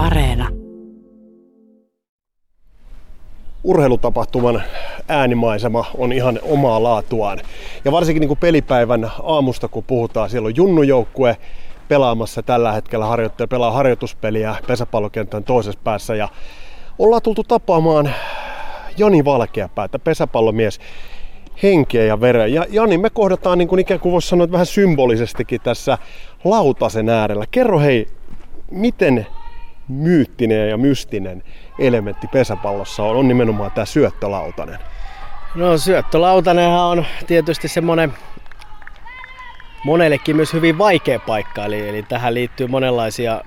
Areena. urheilutapahtuman äänimaisema on ihan omaa laatuaan. Ja varsinkin niin kuin pelipäivän aamusta, kun puhutaan, siellä on junnujoukkue pelaamassa tällä hetkellä harjoittaja pelaa harjoituspeliä pesäpallokentän toisessa päässä. Ja ollaan tultu tapaamaan Jani Valkeapäätä, pesäpallomies henkeä ja veren. Ja Jani, me kohdataan niin kuin ikään kuin voisi sanoa vähän symbolisestikin tässä lautasen äärellä. Kerro hei, miten myyttinen ja mystinen elementti pesäpallossa on, on nimenomaan tämä syöttölautanen? No syöttölautanenhan on tietysti semmoinen monellekin myös hyvin vaikea paikka, eli, eli tähän liittyy monenlaisia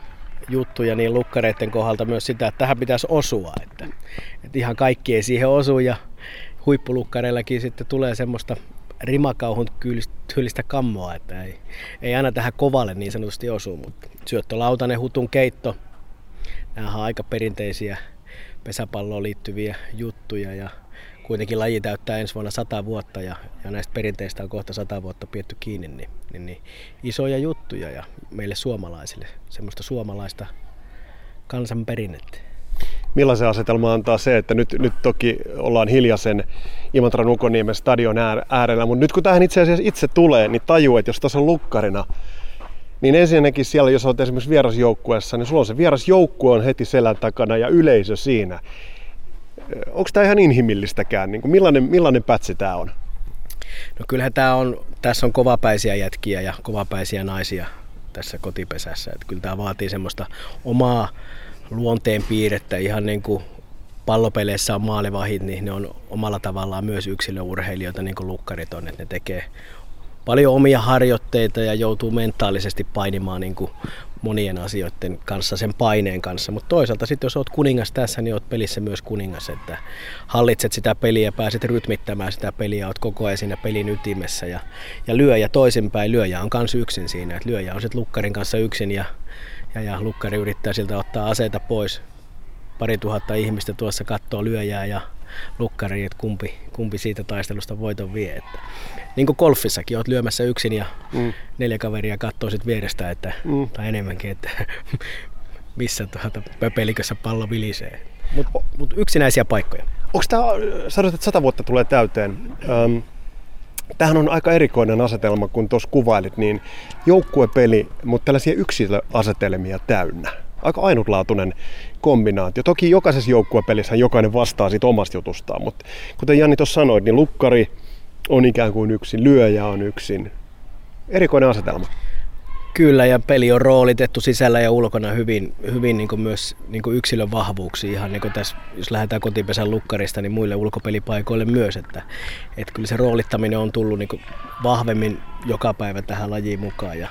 juttuja niin lukkareiden kohdalta myös sitä, että tähän pitäisi osua. Että, että ihan kaikki ei siihen osu ja huippulukkareillakin sitten tulee semmoista rimakauhun tyylistä kammoa, että ei, ei aina tähän kovalle niin sanotusti osu, mutta syöttölautanen, hutun keitto, nämä on aika perinteisiä pesäpalloon liittyviä juttuja ja kuitenkin laji täyttää ensi vuonna sata vuotta ja, ja näistä perinteistä on kohta sata vuotta pietty kiinni, niin, niin, niin isoja juttuja ja meille suomalaisille semmoista suomalaista kansanperinnettä. Millaisen asetelma antaa se, että nyt, nyt toki ollaan hiljaisen Imatran Ukoniemen stadion äärellä, mutta nyt kun tähän itse asiassa itse tulee, niin tajuu, että jos tässä on lukkarina niin ensinnäkin siellä, jos olet esimerkiksi vierasjoukkueessa, niin sulla on se vierasjoukkue on heti selän takana ja yleisö siinä. Onko tämä ihan inhimillistäkään? Niin kuin millainen, millainen pätsi tämä on? No kyllähän tämä on, tässä on kovapäisiä jätkiä ja kovapäisiä naisia tässä kotipesässä. Että kyllä tämä vaatii semmoista omaa luonteen piirrettä ihan niin kuin pallopeleissä on maalivahit, niin ne on omalla tavallaan myös yksilöurheilijoita, niin kuin lukkarit on, että ne tekee paljon omia harjoitteita ja joutuu mentaalisesti painimaan niin kuin monien asioiden kanssa, sen paineen kanssa. Mutta toisaalta sitten jos olet kuningas tässä, niin olet pelissä myös kuningas, että hallitset sitä peliä, pääset rytmittämään sitä peliä, olet koko ajan siinä pelin ytimessä ja, ja lyöjä toisinpäin. Lyöjä on myös yksin siinä, että lyöjä on sitten lukkarin kanssa yksin ja, ja, ja lukkari yrittää siltä ottaa aseita pois. Pari tuhatta ihmistä tuossa katsoo lyöjää ja lukkari, että kumpi, kumpi siitä taistelusta voiton vie. Että, niin kuin golfissakin, olet lyömässä yksin ja mm. neljä kaveria katsoo sitten vierestä, että, mm. tai enemmänkin, että missä tuota pöpelikössä pallo vilisee. Mutta mut yksinäisiä paikkoja. Onko tämä, sanoit, että sata vuotta tulee täyteen. Ähm, Tämähän on aika erikoinen asetelma, kun tuossa kuvailit, niin joukkuepeli, mutta tällaisia yksilöasetelmia täynnä aika ainutlaatuinen kombinaatio. Toki jokaisessa joukkuepelissä jokainen vastaa siitä omasta jutustaan, mutta kuten Janni tuossa sanoit, niin lukkari on ikään kuin yksin, lyöjä on yksin. Erikoinen asetelma. Kyllä, ja peli on roolitettu sisällä ja ulkona hyvin, hyvin niin myös niin yksilön vahvuuksia. Ihan niin tässä, jos lähdetään kotipesän lukkarista, niin muille ulkopelipaikoille myös. Että, että kyllä se roolittaminen on tullut niin vahvemmin joka päivä tähän lajiin mukaan. Ja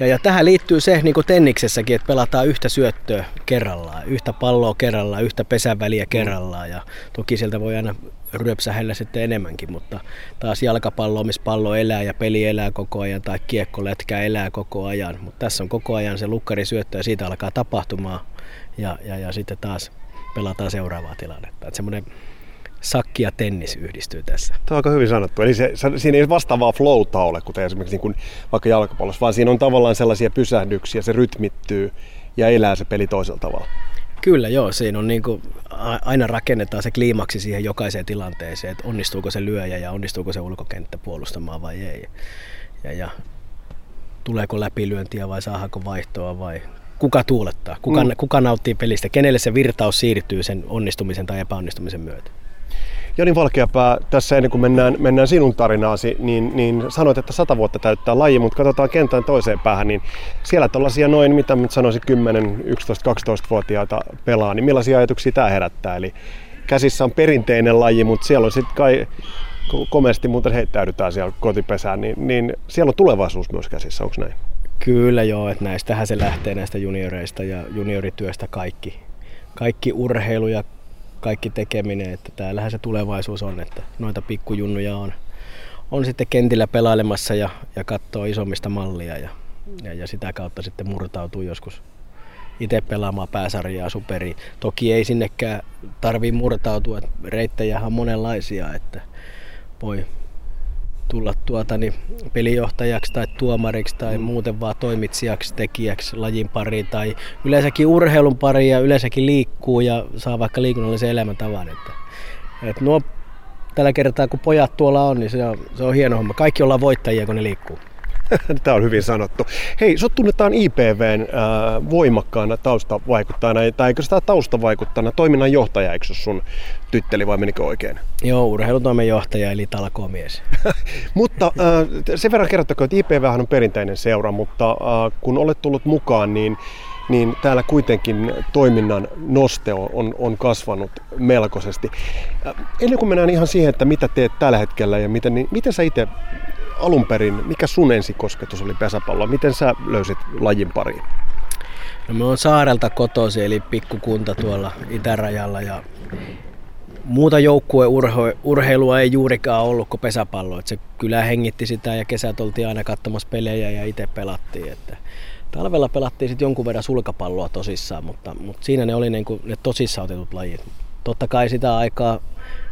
ja, ja tähän liittyy se, niin kuin tenniksessäkin, että pelataan yhtä syöttöä kerrallaan, yhtä palloa kerrallaan, yhtä pesänväliä kerrallaan. Ja toki sieltä voi aina ryöpsähellä sitten enemmänkin, mutta taas jalkapallo, missä pallo elää ja peli elää koko ajan tai kiekko lätkää elää koko ajan. Mutta tässä on koko ajan se lukkari syöttö ja siitä alkaa tapahtumaan ja, ja, ja sitten taas pelataan seuraavaa tilannetta. Että semmoinen sakki ja tennis yhdistyy tässä. Tämä on aika hyvin sanottu. Eli se, siinä ei vastaavaa flowta ole, kuten esimerkiksi niin kuin vaikka jalkapallossa, vaan siinä on tavallaan sellaisia pysähdyksiä, se rytmittyy ja elää se peli toisella tavalla. Kyllä joo, siinä on niin kuin, aina rakennetaan se kliimaksi siihen jokaiseen tilanteeseen, että onnistuuko se lyöjä ja onnistuuko se ulkokenttä puolustamaan vai ei. Ja, ja tuleeko läpilyöntiä vai saadaanko vaihtoa vai kuka tuulettaa, kuka, mm. kuka nauttii pelistä, kenelle se virtaus siirtyy sen onnistumisen tai epäonnistumisen myötä. Joni Valkeapää, tässä ennen kuin mennään, mennään sinun tarinaasi, niin, niin sanoit, että sata vuotta täyttää laji, mutta katsotaan kentän toiseen päähän, niin siellä tällaisia noin, mitä nyt sanoisin, 10, 11, 12-vuotiaita pelaa, niin millaisia ajatuksia tämä herättää? Eli käsissä on perinteinen laji, mutta siellä on sitten kai komeasti muuten heittäydytään siellä kotipesään, niin, niin siellä on tulevaisuus myös käsissä, onko näin? Kyllä joo, että näistähän se lähtee näistä junioreista ja juniorityöstä kaikki. Kaikki urheilu ja kaikki tekeminen, että täällähän se tulevaisuus on, että noita pikkujunnuja on, on sitten kentillä pelailemassa ja, ja katsoo isommista mallia ja, ja, ja sitä kautta sitten murtautuu joskus itse pelaamaan pääsarjaa superi. Toki ei sinnekään tarvii murtautua, reittejä on monenlaisia, että voi tulla tuota, niin pelijohtajaksi tai tuomariksi tai mm. muuten vaan toimitsijaksi, tekijäksi, lajin pari tai yleensäkin urheilun pari ja yleensäkin liikkuu ja saa vaikka liikunnallisen elämäntavan. Että, että nuo tällä kertaa kun pojat tuolla on, niin se on, se on hieno homma. Kaikki ollaan voittajia, kun ne liikkuu. Tämä on hyvin sanottu. Hei, sut tunnetaan IPVn äh, voimakkaana taustavaikuttajana, tai eikö sitä taustavaikuttajana toiminnan johtaja, eikö sun tytteli vai menikö oikein? Joo, urheilutoimen johtaja eli talkoomies. mutta äh, sen verran kerrottakoon, että IPV on perinteinen seura, mutta äh, kun olet tullut mukaan, niin niin täällä kuitenkin toiminnan noste on, on kasvanut melkoisesti. Äh, ennen kuin mennään ihan siihen, että mitä teet tällä hetkellä ja miten, niin miten sä itse alun perin, mikä sun ensikosketus oli pesäpalloa? Miten sä löysit lajin pariin? No me on saarelta kotosi, eli pikkukunta tuolla itärajalla ja muuta joukkueurheilua ei juurikaan ollut kuin pesäpallo. Et se kyllä hengitti sitä ja kesät oltiin aina katsomassa pelejä ja itse pelattiin. Että talvella pelattiin sitten jonkun verran sulkapalloa tosissaan, mutta, mutta siinä ne oli niin kuin ne tosissaan otetut lajit. Totta kai sitä aikaa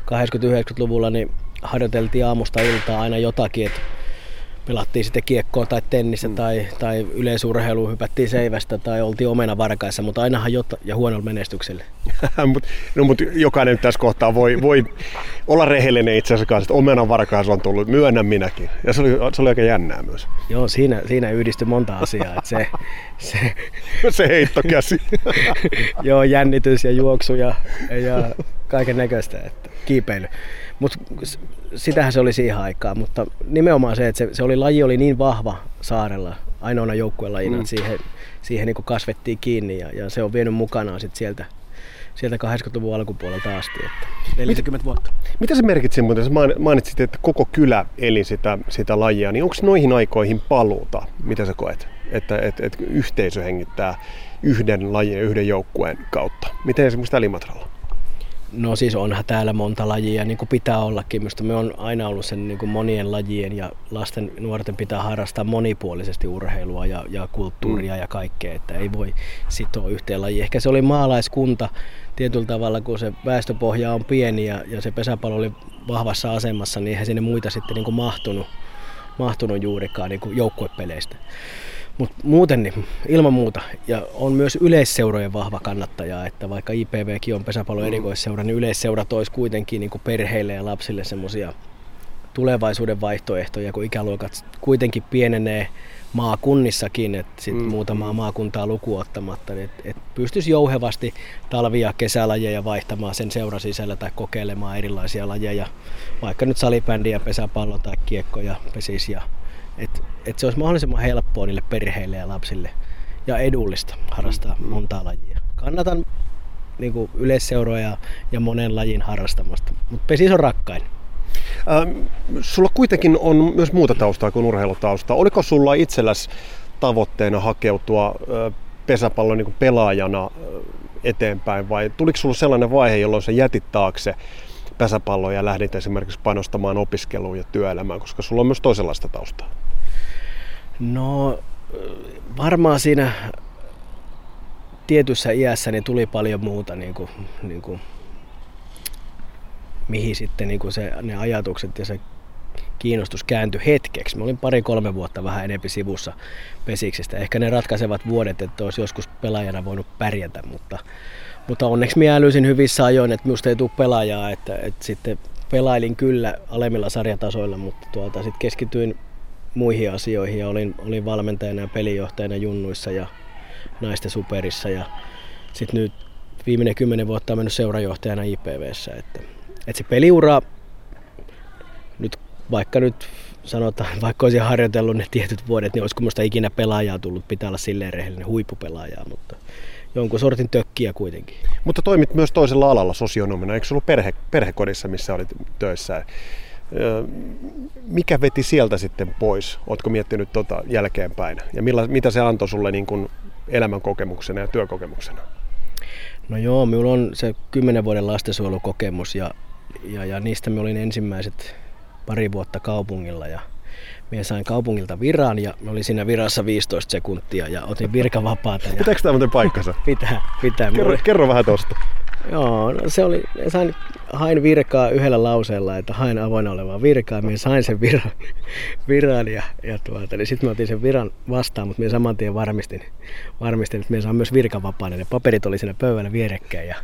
80-90-luvulla niin harjoiteltiin aamusta iltaa aina jotakin, että pelattiin sitten kiekkoa tai tennistä mm. tai, tai yleisurheilu, hypättiin seivästä tai oltiin omena varkaissa, mutta ainahan jota, ja huonolla menestyksellä. mut, no, mutta jokainen tässä kohtaa voi, voi olla rehellinen itse asiassa kanssa, että omena varkaissa on tullut, myönnän minäkin. Ja se oli, se oli aika jännää myös. Joo, siinä, siinä yhdistyi monta asiaa. Että se, se, se heittokäsi. Joo, jännitys ja juoksu ja, ja kaiken näköistä, että kiipeily. Mutta sitähän se oli siihen aikaan, mutta nimenomaan se, että se, se oli, laji oli niin vahva saarella ainoana joukkuelajina, mm. että siihen, siihen niin kasvettiin kiinni ja, ja, se on vienyt mukanaan sit sieltä, sieltä 80-luvun alkupuolelta asti, että 40 vuotta. Mitä se merkitsi muuten? Sä mainitsit, että koko kylä eli sitä, sitä lajia, niin onko noihin aikoihin paluuta? Mitä sä koet? Että et, et yhteisö hengittää yhden lajin ja yhden joukkueen kautta. Miten esimerkiksi täällä Limatralla? No siis onhan täällä monta lajia, niin kuin pitää ollakin. Minusta me on aina ollut sen niin kuin monien lajien ja lasten nuorten pitää harrastaa monipuolisesti urheilua ja, ja kulttuuria mm. ja kaikkea, että ei voi sitoa yhteen lajiin. Ehkä se oli maalaiskunta tietyllä tavalla, kun se väestöpohja on pieni ja, ja se pesäpallo oli vahvassa asemassa, niin eihän sinne muita sitten niin kuin mahtunut, mahtunut juurikaan niin kuin joukkuepeleistä. Mutta muuten niin, ilman muuta. Ja on myös yleisseurojen vahva kannattaja, että vaikka IPVkin on pesäpallon mm. erikoisseura, niin yleisseura toisi kuitenkin niin perheille ja lapsille semmoisia tulevaisuuden vaihtoehtoja, kun ikäluokat kuitenkin pienenee maakunnissakin, että sit mm. muutamaa maakuntaa lukuottamatta, niin että et pystyisi jouhevasti talvi- ja kesälajeja vaihtamaan sen seura sisällä tai kokeilemaan erilaisia lajeja, vaikka nyt salibändiä, pesäpallo tai kiekko ja pesis ja että et se olisi mahdollisimman helppoa niille perheille ja lapsille ja edullista harrastaa mm. montaa lajia. Kannatan niin kuin yleisseuroja ja monen lajin harrastamasta, mutta pesis on rakkain. Ähm, sulla kuitenkin on myös muuta taustaa kuin urheilutausta. Oliko sulla itselläsi tavoitteena hakeutua äh, pesäpallon niin pelaajana äh, eteenpäin vai tuliko sulla sellainen vaihe, jolloin sä jätit taakse pesäpalloa ja lähdit esimerkiksi panostamaan opiskeluun ja työelämään, koska sulla on myös toisenlaista taustaa? No varmaan siinä tietyssä iässä niin tuli paljon muuta, niin kuin, niin kuin, mihin sitten niin kuin se, ne ajatukset ja se kiinnostus kääntyi hetkeksi. Mä olin pari-kolme vuotta vähän enempi sivussa pesiksestä. Ehkä ne ratkaisevat vuodet, että olisi joskus pelaajana voinut pärjätä, mutta, mutta onneksi minä älysin hyvissä ajoin, että minusta ei tule pelaajaa, että, että sitten pelailin kyllä alemmilla sarjatasoilla, mutta tuota, sitten keskityin muihin asioihin ja olin, olin valmentajana ja pelijohtajana junnuissa ja naisten superissa ja sitten nyt viimeinen kymmenen vuotta on mennyt seurajohtajana IPVssä. Että, että se peliura, nyt, vaikka nyt sanotaan, vaikka olisin harjoitellut ne tietyt vuodet, niin olisiko minusta ikinä pelaajaa tullut, pitää olla silleen rehellinen huippupelaajaa, mutta jonkun sortin tökkiä kuitenkin. Mutta toimit myös toisella alalla sosionomina, eikö ollut perhe, perhekodissa, missä olit töissä? mikä veti sieltä sitten pois? Oletko miettinyt tota jälkeenpäin? Ja milla, mitä se antoi sulle niin kuin elämän kokemuksena ja työkokemuksena? No joo, minulla on se kymmenen vuoden lastensuojelukokemus ja, ja, ja niistä me olin ensimmäiset pari vuotta kaupungilla ja minä sain kaupungilta viran ja mä olin siinä virassa 15 sekuntia ja otin virkavapaata. Ja... Pitääkö tämä muuten paikkansa? pitää, pitää. Kerro, kerro vähän tosta. Joo, no se oli, sain, hain virkaa yhdellä lauseella, että hain avoinna olevaa virkaa, minä sain sen viran, viran ja, ja tuota, niin sitten mä otin sen viran vastaan, mutta minä saman tien varmistin, varmistin että minä saan myös virkavapaana. Ne paperit oli siinä pöydällä vierekkäin ja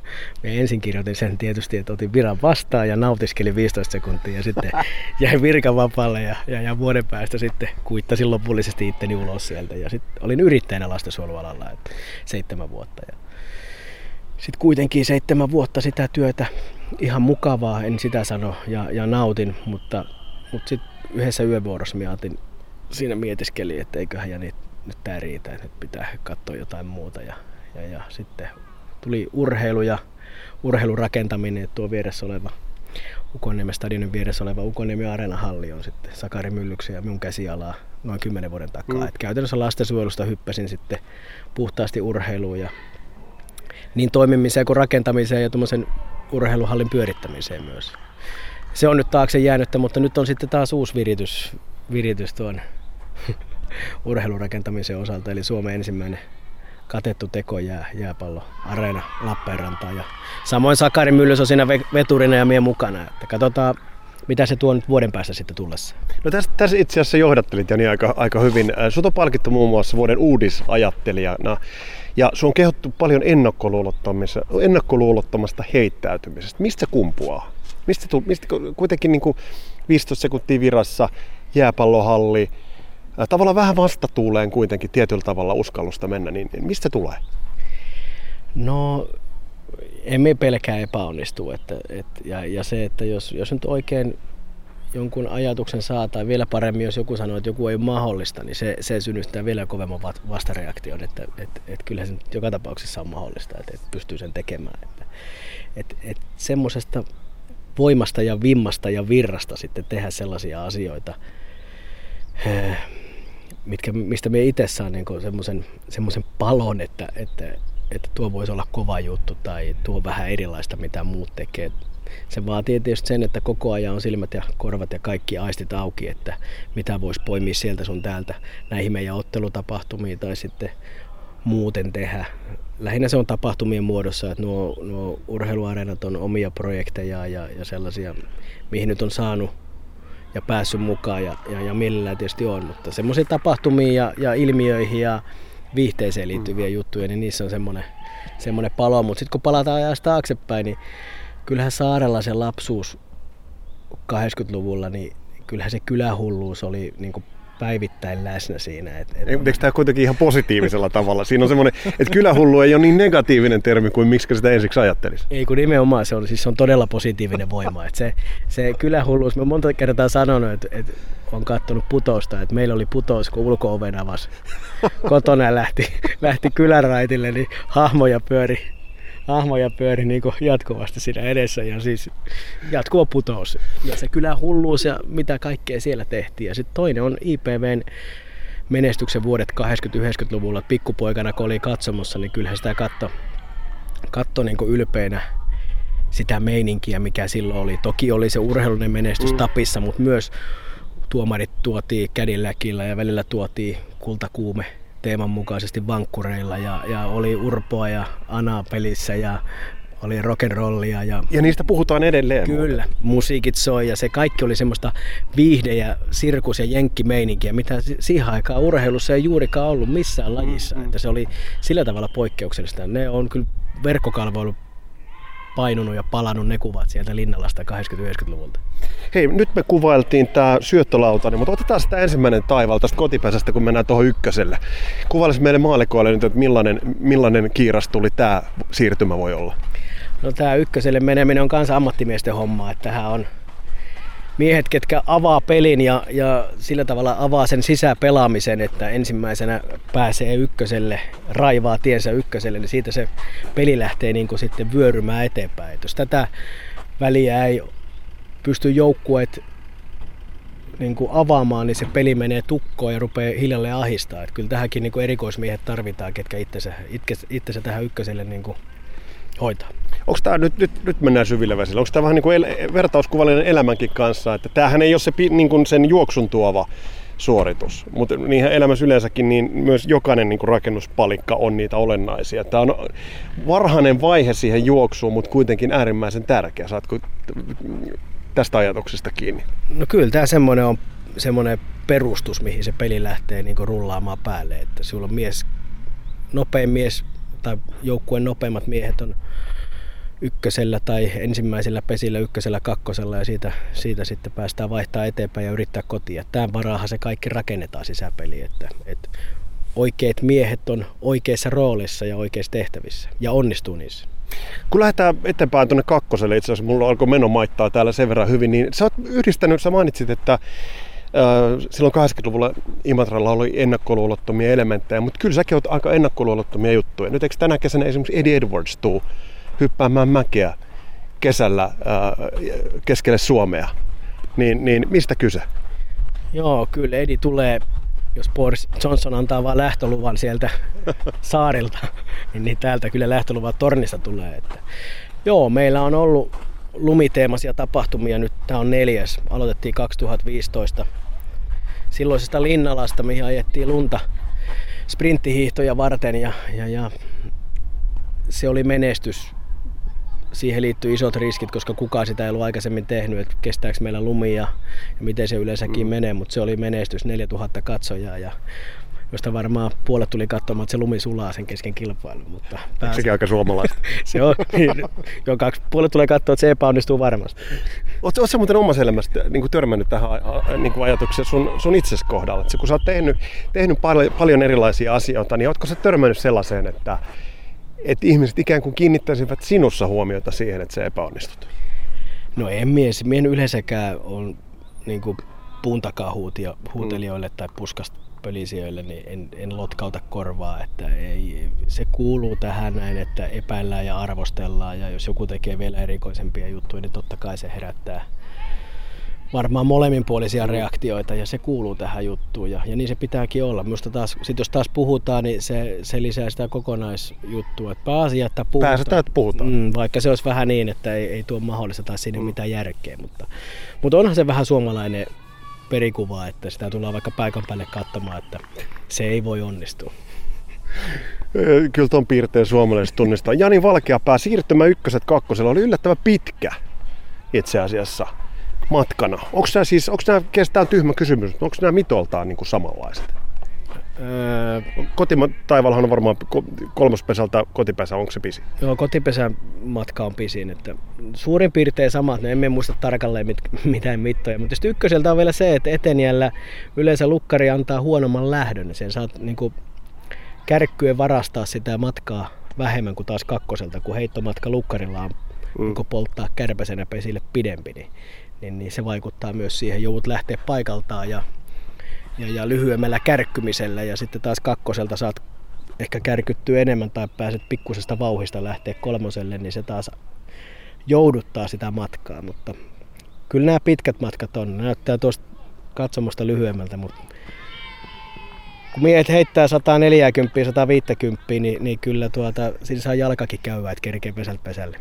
minä ensin kirjoitin sen tietysti, että otin viran vastaan ja nautiskelin 15 sekuntia ja sitten jäin virkavapaalle ja, ja, ja vuoden päästä sitten kuittasin lopullisesti itteni ulos sieltä ja sitten olin yrittäjänä lastensuojelualalla että seitsemän vuotta. Ja, sitten kuitenkin seitsemän vuotta sitä työtä ihan mukavaa, en sitä sano, ja, ja nautin, mutta, mutta sitten yhdessä yövuorossa mietin, siinä mietiskelin, että eiköhän ja nyt, nyt tämä riitä, että pitää katsoa jotain muuta. Ja, ja, ja sitten tuli urheilu ja urheilurakentaminen, tuo vieressä oleva Ukonniemen stadionin vieressä oleva Ukonniemen Areenahalli on sitten Sakari Myllyksen ja minun käsialaa noin 10 vuoden takaa. Mm. Et käytännössä lastensuojelusta hyppäsin sitten puhtaasti urheiluun ja niin toimimiseen kuin rakentamiseen ja tuommoisen urheiluhallin pyörittämiseen myös. Se on nyt taakse jäänyttä, mutta nyt on sitten taas uusi viritys, viritys tuon urheilurakentamisen osalta, eli Suomen ensimmäinen katettu teko jää, jääpallo areena Lappeenrantaan. Ja samoin Sakari Myllys on siinä veturina ja mie mukana. Että katsotaan, mitä se tuo nyt vuoden päästä sitten tullessa? No tässä, tässä itse asiassa johdattelit Jani aika, aika hyvin. Sut on palkittu muun muassa vuoden uudisajattelijana. Ja sun on kehottu paljon ennakkoluulottomasta heittäytymisestä. Mistä se kumpuaa? Mistä, mistä kuitenkin niin kuin 15 sekuntia virassa, jääpallohalli, tavallaan vähän vastatuuleen kuitenkin tietyllä tavalla uskallusta mennä, niin mistä tulee? No emme pelkää epäonnistua. Että, et, ja, ja, se, että jos, jos nyt oikein jonkun ajatuksen saa, tai vielä paremmin, jos joku sanoo, että joku ei ole mahdollista, niin se, se synnyttää vielä kovemman vastareaktion, että et, et kyllähän se nyt joka tapauksessa on mahdollista, että et pystyy sen tekemään. Että, et, et semmoisesta voimasta ja vimmasta ja virrasta sitten tehdä sellaisia asioita, eh, mitkä, mistä me itse saa niin semmoisen palon, että, että, että tuo voisi olla kova juttu tai tuo vähän erilaista, mitä muut tekee se vaatii tietysti sen, että koko ajan on silmät ja korvat ja kaikki aistit auki, että mitä voisi poimia sieltä sun täältä näihin meidän ottelutapahtumiin tai sitten muuten tehdä. Lähinnä se on tapahtumien muodossa, että nuo, nuo urheiluareenat on omia projekteja ja, ja sellaisia, mihin nyt on saanut ja päässyt mukaan ja, ja, ja mielellään tietysti on, mutta semmoisia tapahtumia ja, ja ilmiöihin ja viihteeseen liittyviä mm. juttuja, niin niissä on semmoinen, semmoinen palo, mutta sitten kun palataan ajasta taaksepäin, niin kyllähän Saarella se lapsuus 80-luvulla, niin kyllähän se kylähulluus oli niin kuin päivittäin läsnä siinä. Et, et... Eikö tämä kuitenkin ihan positiivisella tavalla? Siinä on semmoinen, että kylähullu ei ole niin negatiivinen termi kuin miksi sitä ensiksi ajattelisi. Ei kun nimenomaan se on, siis se on todella positiivinen voima. Et se, se kylähulluus, mä monta kertaa sanonut, että, että on katsonut putousta, että meillä oli putous, kun ulko-oven avasi kotona lähti, lähti kyläraitille, niin hahmoja pyöri hahmoja pyöri niin jatkuvasti siinä edessä ja siis jatkuva putous. Ja se kyllä hulluus ja mitä kaikkea siellä tehtiin. Ja sitten toinen on IPVn menestyksen vuodet 80-90-luvulla. Pikkupoikana kun oli katsomossa, niin kyllähän sitä katto, katto niin ylpeänä sitä meininkiä, mikä silloin oli. Toki oli se urheilullinen menestys mm. tapissa, mutta myös tuomarit tuotiin kädilläkillä ja välillä tuotiin kultakuume teeman mukaisesti vankkureilla ja, ja oli Urpoa ja Anaa pelissä ja oli rock'n'rollia. Ja, ja niistä puhutaan edelleen. Kyllä, muuten. musiikit soi ja se kaikki oli semmoista viihde- ja sirkus- ja jenkkimeininkiä, mitä siihen aikaan urheilussa ei juurikaan ollut missään lajissa. Mm, mm. Että se oli sillä tavalla poikkeuksellista. Ne on kyllä verkkokalvoilu painunut ja palannut ne kuvat sieltä Linnalasta 80-90-luvulta. Hei, nyt me kuvailtiin tämä syöttölautanen, mutta otetaan sitä ensimmäinen taival tästä kotipesästä, kun mennään tuohon ykköselle. Kuvailisi meille maalikoille nyt, että millainen, millainen kiiras tuli tämä siirtymä voi olla? No tämä ykköselle meneminen on kanssa ammattimiesten homma, että tähän on miehet, ketkä avaa pelin ja, ja sillä tavalla avaa sen sisäpelaamisen, että ensimmäisenä pääsee ykköselle, raivaa tiensä ykköselle, niin siitä se peli lähtee niin kuin sitten vyörymään eteenpäin. Et jos tätä väliä ei pysty joukkueet niin kuin avaamaan, niin se peli menee tukkoon ja rupeaa hiljalleen ahistaa. Et kyllä tähänkin niin kuin erikoismiehet tarvitaan, ketkä itsensä, itsensä tähän ykköselle niin kuin hoitaa. Onko tämä, nyt, nyt, nyt mennään syville vesille, onko tämä vähän niin kuin el, vertauskuvallinen elämänkin kanssa, että tämähän ei ole se niin kuin sen juoksun tuova suoritus. Mutta niinhän elämässä yleensäkin, niin myös jokainen niin kuin rakennuspalikka on niitä olennaisia. Tämä on varhainen vaihe siihen juoksuun, mutta kuitenkin äärimmäisen tärkeä. Saatko tästä ajatuksesta kiinni? No kyllä tämä semmoinen on semmoinen perustus, mihin se peli lähtee niin rullaamaan päälle. Että sulla on mies, nopein mies tai joukkueen nopeimmat miehet on ykkösellä tai ensimmäisellä pesillä ykkösellä, kakkosella ja siitä, siitä sitten päästään vaihtaa eteenpäin ja yrittää kotia. Tämän varaahan se kaikki rakennetaan sisäpeliin, että, että oikeat miehet on oikeissa roolissa ja oikeissa tehtävissä ja onnistuu niissä. Kun lähdetään eteenpäin tuonne kakkoselle, itse asiassa mulla alkoi meno maittaa täällä sen verran hyvin, niin sä oot yhdistänyt, sä mainitsit, että silloin 80-luvulla Imatralla oli ennakkoluulottomia elementtejä, mutta kyllä säkin oot aika ennakkoluulottomia juttuja. Nyt eikö tänä kesänä esimerkiksi Eddie Edwards tuu hyppäämään mäkeä kesällä keskelle Suomea? Niin, niin mistä kyse? Joo, kyllä Edi tulee, jos Boris Johnson antaa vain lähtöluvan sieltä saarilta, niin, niin täältä kyllä lähtöluvan tornista tulee. Että. Joo, meillä on ollut lumiteemaisia tapahtumia. Nyt tämä on neljäs. Aloitettiin 2015 silloisesta Linnalasta, mihin ajettiin lunta sprinttihiihtoja varten ja, ja, ja se oli menestys. Siihen liittyy isot riskit, koska kukaan sitä ei ollut aikaisemmin tehnyt, että kestääkö meillä lumia ja, ja miten se yleensäkin mm. menee, mutta se oli menestys, 4000 katsojaa ja josta varmaan puolet tuli katsomaan, että se lumi sulaa sen kesken kilpailun. Mutta pääsi... Sekin aika suomalaista. se on, niin, jo kaksi puolet tulee katsoa, että se epäonnistuu varmasti. Oletko sä muuten omassa elämässä niin törmännyt tähän niin kuin ajatukseen sun, sun itses kohdalla? Että kun sä oot tehnyt, tehnyt paljon, paljon erilaisia asioita, niin ootko sä törmännyt sellaiseen, että, että ihmiset ikään kuin kiinnittäisivät sinussa huomiota siihen, että se epäonnistut? No en mies. Mie en yleensäkään on niin kuin puun takaa huutia, huutelijoille mm. tai puskasta pölisijöille, niin en, en lotkauta korvaa, että ei, se kuuluu tähän näin, että epäillään ja arvostellaan ja jos joku tekee vielä erikoisempia juttuja, niin totta kai se herättää varmaan molemminpuolisia reaktioita ja se kuuluu tähän juttuun ja, ja niin se pitääkin olla. Minusta taas, sit jos taas puhutaan, niin se, se lisää sitä kokonaisjuttua. Että pääasia, että puhutaan. Pääsetään, että puhutaan. Mm, vaikka se olisi vähän niin, että ei, ei tuo mahdollista tai siinä mm. mitään järkeä. Mutta, mutta onhan se vähän suomalainen perikuvaa, että sitä tullaan vaikka paikan päälle katsomaan, että se ei voi onnistua. Kyllä tuon piirteen suomalaiset tunnistaa. Jani Valkeapää, siirtymä ykköset kakkosella oli yllättävän pitkä itse asiassa matkana. Onko nämä siis, onko nämä, kestää tyhmä kysymys, onko nämä mitoltaan niin kuin samanlaiset? Öö, Kotitaivallahan on varmaan kolmospesältä kotipesä, onko se pisin? Joo, kotipesän matka on pisin. Että suurin piirtein samat, no emme muista tarkalleen mit, mitään mittoja, mutta sitten ykköseltä on vielä se, että etenijällä yleensä lukkari antaa huonomman lähdön. Sen saat niin kuin, kärkkyen varastaa sitä matkaa vähemmän kuin taas kakkoselta, kun heittomatka lukkarilla on mm. niin polttaa kärpäsenä pesille pidempi, niin, niin, niin se vaikuttaa myös siihen. Joudut lähteä paikaltaan ja ja, ja lyhyemmällä kärkkymisellä ja sitten taas kakkoselta saat ehkä kärkyttyä enemmän tai pääset pikkusesta vauhista lähteä kolmoselle, niin se taas jouduttaa sitä matkaa, mutta kyllä nämä pitkät matkat on. Näyttää tuosta katsomusta lyhyemmältä, mutta kun miehet heittää 140, 150, niin, niin kyllä tuota, siinä saa jalkakin käydä, että kerkee pesältä pesälle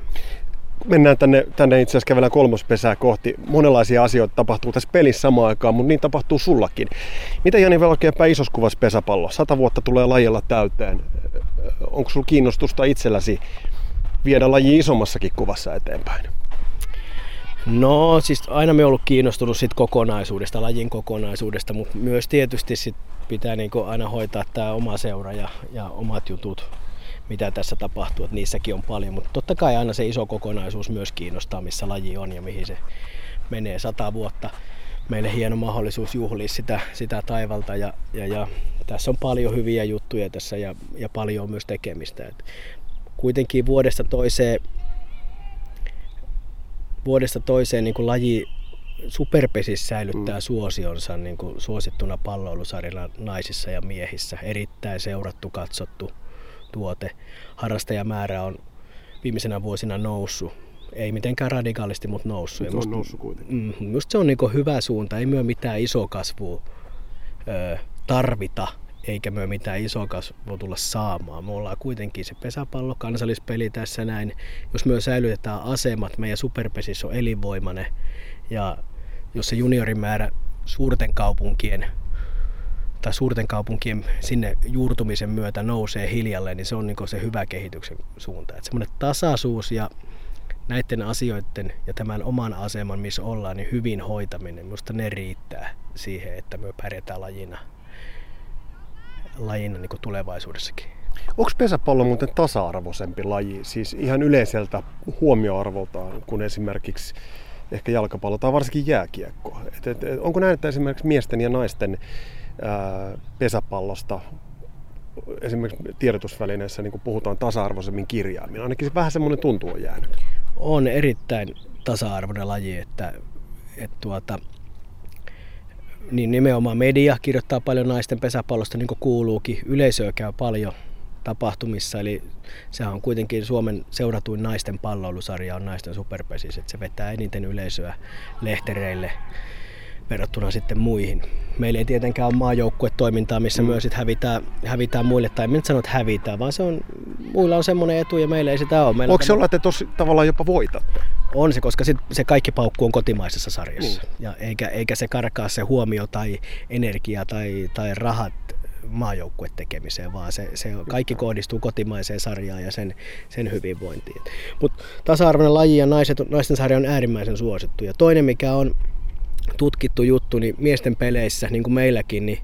mennään tänne, tänne itse asiassa kävellään kolmospesää kohti. Monenlaisia asioita tapahtuu tässä pelissä samaan aikaan, mutta niin tapahtuu sullakin. Mitä Jani Velkeäpä isossa kuvassa pesäpallo? Sata vuotta tulee lajilla täyteen. Onko sulla kiinnostusta itselläsi viedä laji isommassakin kuvassa eteenpäin? No siis aina me ollut kiinnostunut sit kokonaisuudesta, lajin kokonaisuudesta, mutta myös tietysti sit pitää niinku aina hoitaa tämä oma seura ja, ja omat jutut mitä tässä tapahtuu, että niissäkin on paljon, mutta totta kai aina se iso kokonaisuus myös kiinnostaa, missä laji on ja mihin se menee sata vuotta. Meille hieno mahdollisuus juhlia sitä, sitä taivalta ja, ja, ja tässä on paljon hyviä juttuja tässä ja, ja paljon on myös tekemistä. Et kuitenkin vuodesta toiseen, vuodesta toiseen niin kuin laji superpesis säilyttää mm. suosionsa niin kuin suosittuna palloilusarjalla naisissa ja miehissä. Erittäin seurattu, katsottu tuote. Harrastajamäärä on viimeisenä vuosina noussut. Ei mitenkään radikaalisti, mutta noussut. Se on noussut kuitenkin. Mm, musta se on niin hyvä suunta. Ei myö mitään iso kasvua ö, tarvita, eikä myö mitään iso kasvua tulla saamaan. Me ollaan kuitenkin se pesäpallo, kansallispeli tässä näin. Jos myös säilytetään asemat, meidän superpesis on elinvoimainen. Ja jos se juniorimäärä suurten kaupunkien tai suurten kaupunkien sinne juurtumisen myötä nousee hiljalleen, niin se on niin se hyvä kehityksen suunta. Että semmoinen tasaisuus ja näiden asioiden ja tämän oman aseman, missä ollaan, niin hyvin hoitaminen, minusta ne riittää siihen, että me pärjätään lajina, lajina niin tulevaisuudessakin. Onko pesäpallo muuten tasa-arvoisempi laji, siis ihan yleiseltä huomioarvoltaan kuin esimerkiksi ehkä jalkapallo tai varsinkin jääkiekko? Et, et, onko näin, että esimerkiksi miesten ja naisten pesäpallosta esimerkiksi tiedotusvälineissä niin puhutaan tasa-arvoisemmin kirjaimin? Ainakin vähän semmoinen tuntu on jäänyt. On erittäin tasa-arvoinen laji, että, että tuota, niin nimenomaan media kirjoittaa paljon naisten pesäpallosta, niin kuin kuuluukin. Yleisöä käy paljon tapahtumissa, eli sehän on kuitenkin Suomen seuratuin naisten palloilusarja on naisten superpesis, että se vetää eniten yleisöä lehtereille verrattuna sitten muihin. Meillä ei tietenkään ole maajoukkuetoimintaa, missä mm. myös sit hävitään, hävitään muille, tai en nyt sano, että hävitään, vaan se on, muilla on semmoinen etu ja meillä ei sitä ole. Meillä Onko se olla, että tosi tavallaan jopa voitatte? On se, koska sit se kaikki paukku on kotimaisessa sarjassa. Mm. Ja eikä, eikä se karkaa se huomio tai energia tai, tai rahat maajoukkue tekemiseen, vaan se, se kaikki kohdistuu kotimaiseen sarjaan ja sen, sen hyvinvointiin. Mutta tasa-arvoinen laji ja naiset, naisten sarja on äärimmäisen suosittu. Ja toinen, mikä on tutkittu juttu, niin miesten peleissä, niin kuin meilläkin, niin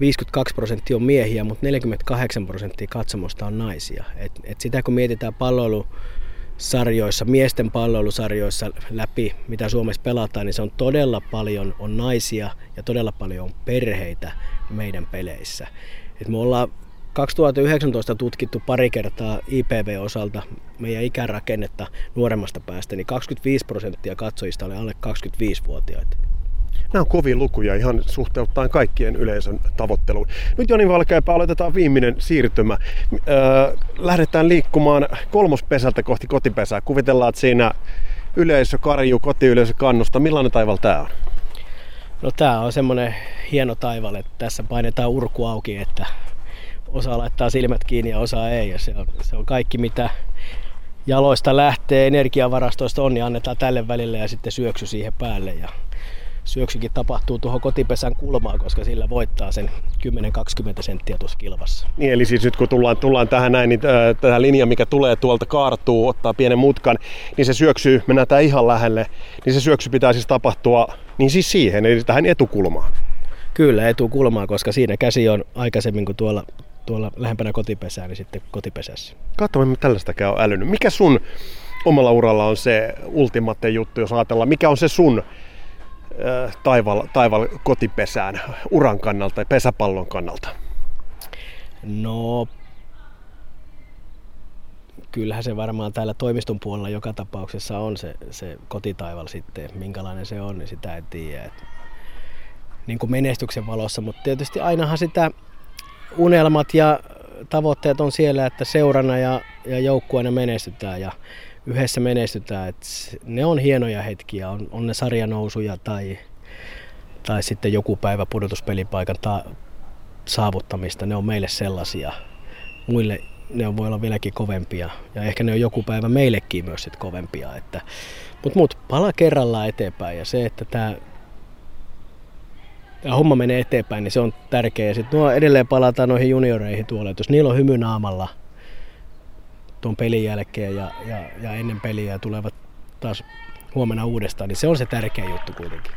52 prosenttia on miehiä, mutta 48 prosenttia katsomosta on naisia. Et, et sitä kun mietitään palloilu sarjoissa, miesten palloilusarjoissa läpi, mitä Suomessa pelataan, niin se on todella paljon on naisia ja todella paljon on perheitä meidän peleissä. Et me ollaan 2019 tutkittu pari kertaa IPV-osalta meidän ikärakennetta nuoremmasta päästä, niin 25 prosenttia katsojista oli alle 25-vuotiaita. Nämä on kovia lukuja ihan suhteuttaen kaikkien yleisön tavoitteluun. Nyt Joni Valkeapää aloitetaan viimeinen siirtymä. Öö, lähdetään liikkumaan kolmospesältä kohti kotipesää. Kuvitellaan, että siinä yleisö karjuu, kotiyleisö kannusta. Millainen taival tämä on? No tämä on semmoinen hieno taival, että tässä painetaan urku auki, että osa laittaa silmät kiinni ja osa ei. Ja se, on, se on kaikki mitä jaloista lähtee, energiavarastoista on, niin annetaan tälle välille ja sitten syöksy siihen päälle. Ja syöksykin tapahtuu tuohon kotipesän kulmaan, koska sillä voittaa sen 10-20 senttiä tuossa kilvassa. Niin, eli siis nyt kun tullaan, tullaan tähän näin, niin äh, tähän linja, mikä tulee tuolta kaartuu, ottaa pienen mutkan, niin se syöksy, mennään tää ihan lähelle, niin se syöksy pitää siis tapahtua niin siis siihen, eli tähän etukulmaan. Kyllä, etukulmaan, koska siinä käsi on aikaisemmin kuin tuolla, tuolla lähempänä kotipesää, niin sitten kotipesässä. Katsomme, mitä tällaistäkään on älynyt. Mikä sun omalla uralla on se ultimaatte juttu, jos ajatellaan, mikä on se sun taival, taival kotipesään uran kannalta ja pesäpallon kannalta? No, kyllähän se varmaan täällä toimiston puolella joka tapauksessa on se, se kotitaival sitten. Minkälainen se on, niin sitä en tiedä. Et, niin kuin menestyksen valossa, mutta tietysti ainahan sitä unelmat ja tavoitteet on siellä, että seurana ja, ja joukkueena menestytään. Ja yhdessä menestytään. Et ne on hienoja hetkiä, on, on ne sarjanousuja tai, tai sitten joku päivä pudotuspelipaikan ta- saavuttamista. Ne on meille sellaisia. Muille ne voi olla vieläkin kovempia ja ehkä ne on joku päivä meillekin myös sit kovempia. Että, mutta mut, pala kerrallaan eteenpäin ja se, että tämä tämä homma menee eteenpäin, niin se on tärkeää. Sitten nuo edelleen palataan noihin junioreihin tuolla, että jos niillä on hymy naamalla – tuon pelin jälkeen ja, ja, ja ennen peliä ja tulevat taas huomenna uudestaan, niin se on se tärkeä juttu kuitenkin.